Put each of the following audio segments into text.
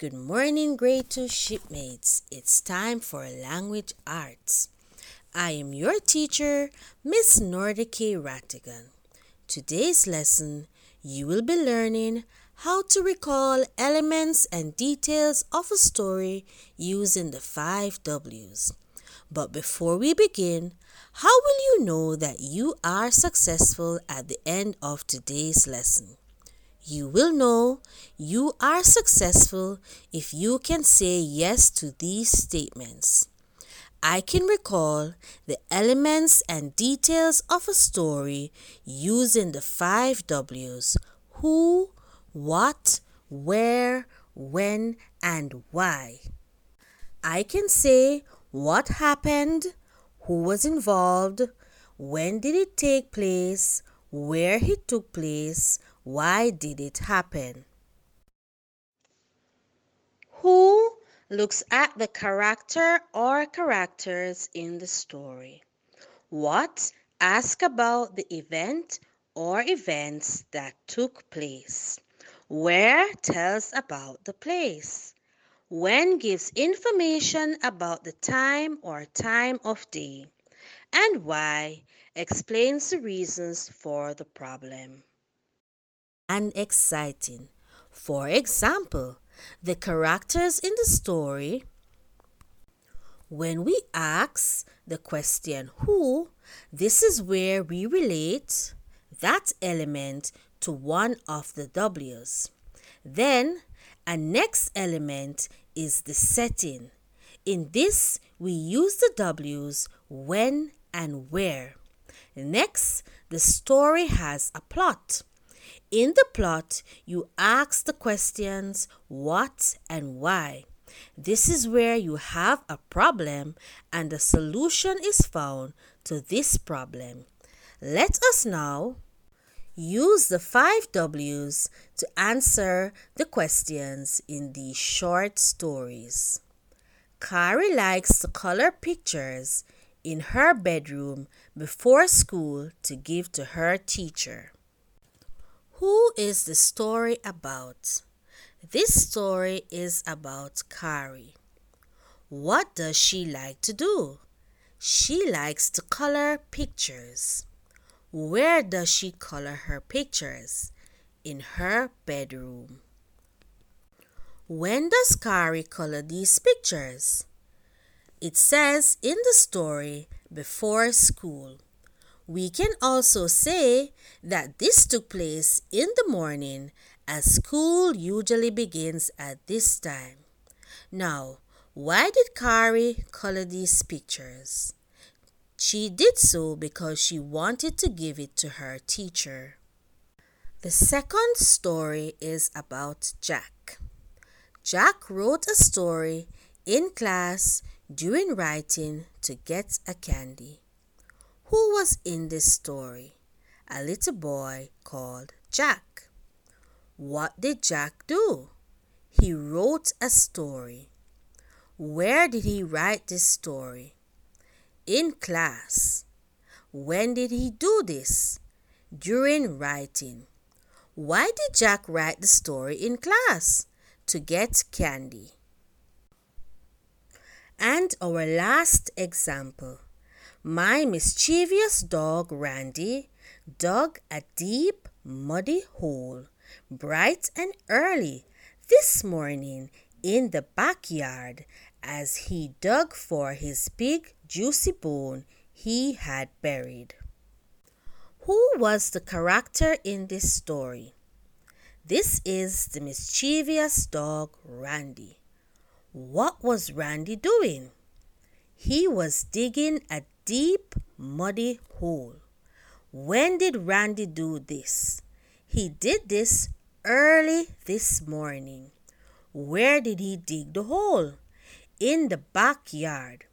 Good morning, grade 2 shipmates. It's time for language arts. I am your teacher, Miss Nordike Rattigan. Today's lesson, you will be learning how to recall elements and details of a story using the five W's. But before we begin, how will you know that you are successful at the end of today's lesson? You will know you are successful if you can say yes to these statements. I can recall the elements and details of a story using the five W's who, what, where, when, and why. I can say what happened, who was involved, when did it take place, where it took place, why did it happen. Who looks at the character or characters in the story. What ask about the event or events that took place. Where tells about the place. When gives information about the time or time of day, and why explains the reasons for the problem. And exciting. For example, the characters in the story. When we ask the question who, this is where we relate that element to one of the W's. Then a next element is the setting. In this, we use the W's when and where. Next, the story has a plot. In the plot, you ask the questions what and why. This is where you have a problem and a solution is found to this problem. Let us now Use the five W's to answer the questions in these short stories. Kari likes to color pictures in her bedroom before school to give to her teacher. Who is the story about? This story is about Kari. What does she like to do? She likes to color pictures. Where does she color her pictures? In her bedroom. When does Kari color these pictures? It says in the story before school. We can also say that this took place in the morning as school usually begins at this time. Now, why did Kari color these pictures? She did so because she wanted to give it to her teacher. The second story is about Jack. Jack wrote a story in class during writing to get a candy. Who was in this story? A little boy called Jack. What did Jack do? He wrote a story. Where did he write this story? in class. When did he do this? During writing. Why did Jack write the story in class? To get candy. And our last example. My mischievous dog Randy dug a deep, muddy hole bright and early this morning in the backyard as he dug for his big, juicy bone he had buried. Who was the character in this story? This is the mischievous dog Randy. What was Randy doing? He was digging a deep, muddy hole. When did Randy do this? He did this early this morning. Where did he dig the hole? in the backyard.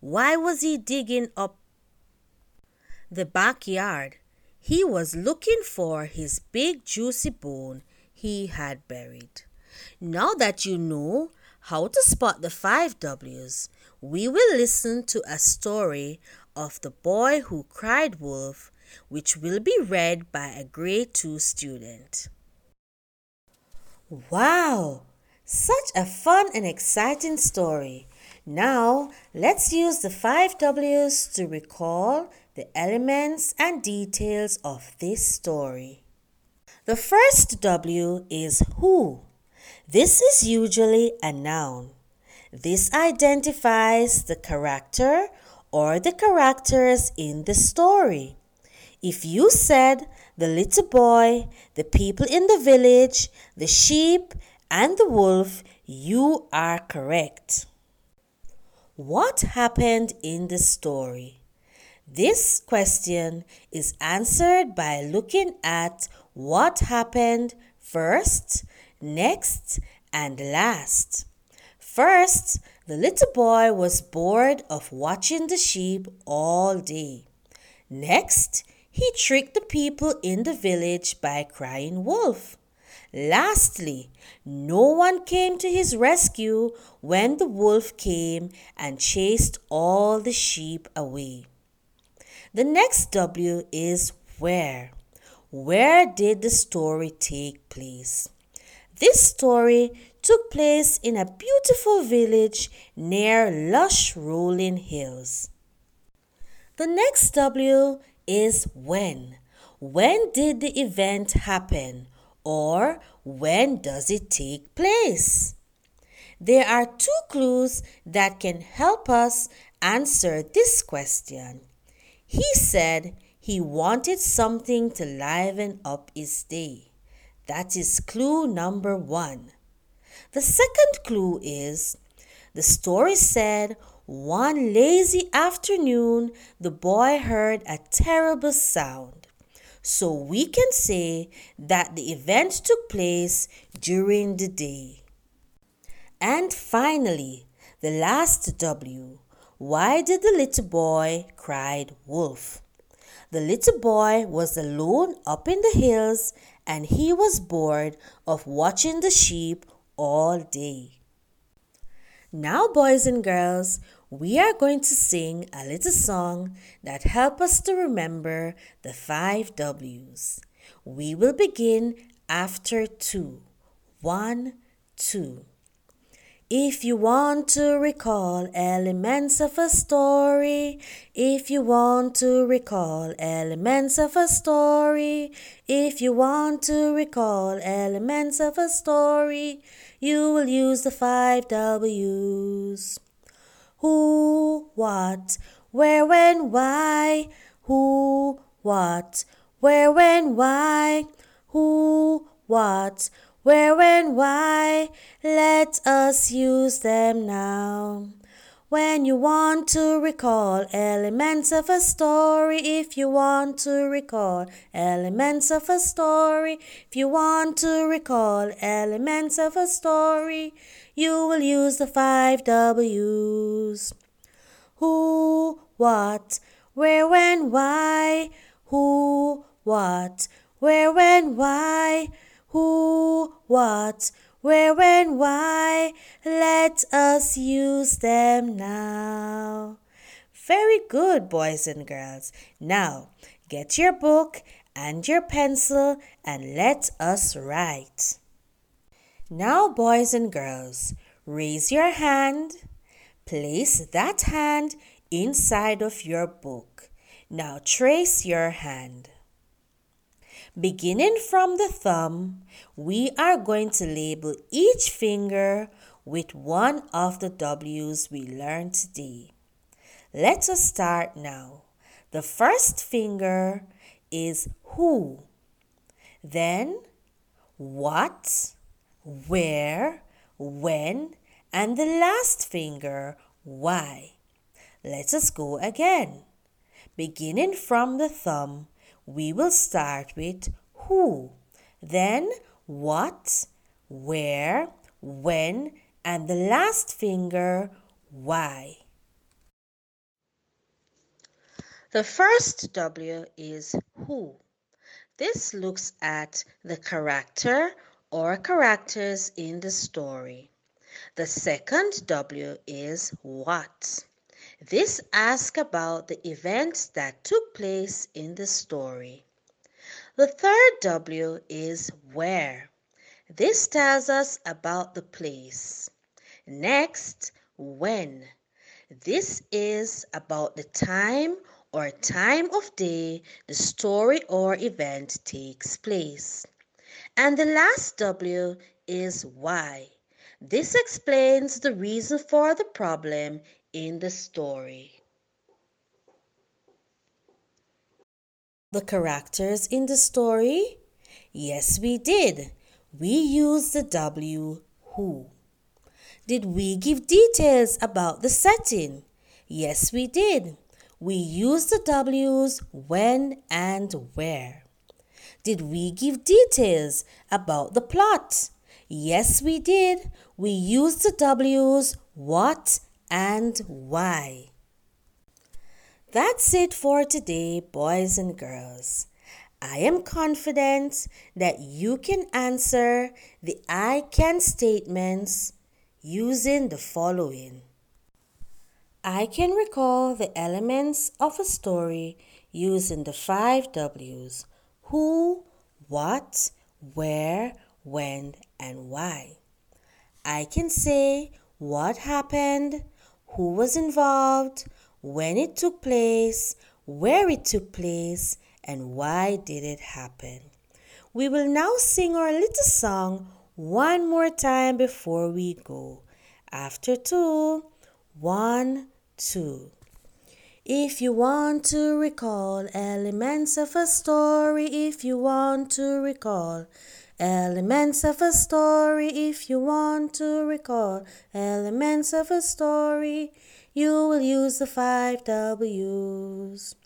Why was he digging up the backyard? He was looking for his big juicy bone he had buried. Now that you know how to spot the five W's, we will listen to a story of The Boy Who Cried Wolf, which will be read by a grade 2 student. Wow! Such a fun and exciting story. Now, let's use the five W's to recall the elements and details of this story. The first W is who. This is usually a noun. This identifies the character or the characters in the story. If you said the little boy, the people in the village, the sheep, and the wolf, you are correct. What happened in the story? This question is answered by looking at what happened first, next, and last. First, the little boy was bored of watching the sheep all day. Next, he tricked the people in the village by crying wolf. Lastly, no one came to his rescue when the wolf came and chased all the sheep away. The next W is where. Where did the story take place? This story took place in a beautiful village near lush rolling hills. The next W is when. When did the event happen? or when does it take place? There are two clues that can help us answer this question. He said he wanted something to liven up his day. That is clue number one. The second clue is the story said one lazy afternoon the boy heard a terrible sound. So we can say that the event took place during the day. And finally, the last W. Why did the little boy cried wolf? The little boy was alone up in the hills and he was bored of watching the sheep all day. Now, boys and girls, we are going to sing a little song that help us to remember the five W's. We will begin after two. One, two. If you want to recall elements of a story, if you want to recall elements of a story, if you want to recall elements of a story, you will use the five W's. Who, what, where, when, why? Who, what, where, when, why? Who, what, where, when, why? Let us use them now. When you want to recall elements of a story, if you want to recall elements of a story, if you want to recall elements of a story, you will use the five W's. Who, what, where, when, why? Who, what, where, when, why? Who, what, where, when, why? Let us use them now. Very good, boys and girls. Now, get your book and your pencil and let us write. Now, boys and girls, raise your hand. Place that hand inside of your book. Now, trace your hand. Beginning from the thumb, we are going to label each finger with one of the W's we learned today. Let us start now. The first finger is who, then what, where, when, and the last finger why. Let us go again. Beginning from the thumb, we will start with who, then what, where, when, and the last finger why. The first W is who. This looks at the character or characters in the story. The second W is what. This asks about the events that took place in the story. The third W is where. This tells us about the place. Next, when. This is about the time or time of day the story or event takes place. And the last W is why. This explains the reason for the problem in the story. The characters in the story? Yes, we did. We used the W who. Did we give details about the setting? Yes, we did. We used the W's when and where. Did we give details about the plot? Yes, we did. We used the W's what and why. That's it for today, boys and girls. I am confident that you can answer the I can statements using the following. I can recall the elements of a story using the five W's who, what, where, when, and why. I can say what happened, who was involved, when it took place, where it took place, and why did it happen. We will now sing our little song one more time before we go. After two, one, two. If you want to recall elements of a story, if you want to recall elements of a story, if you want to recall elements of a story, you will use the five W's.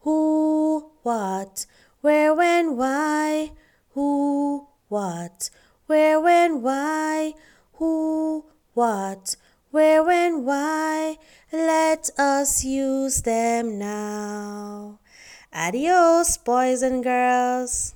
Who, what, where, when, why, who, what, where, when, why, who, what, where, when, why. Let us use them now. Adios, boys and girls.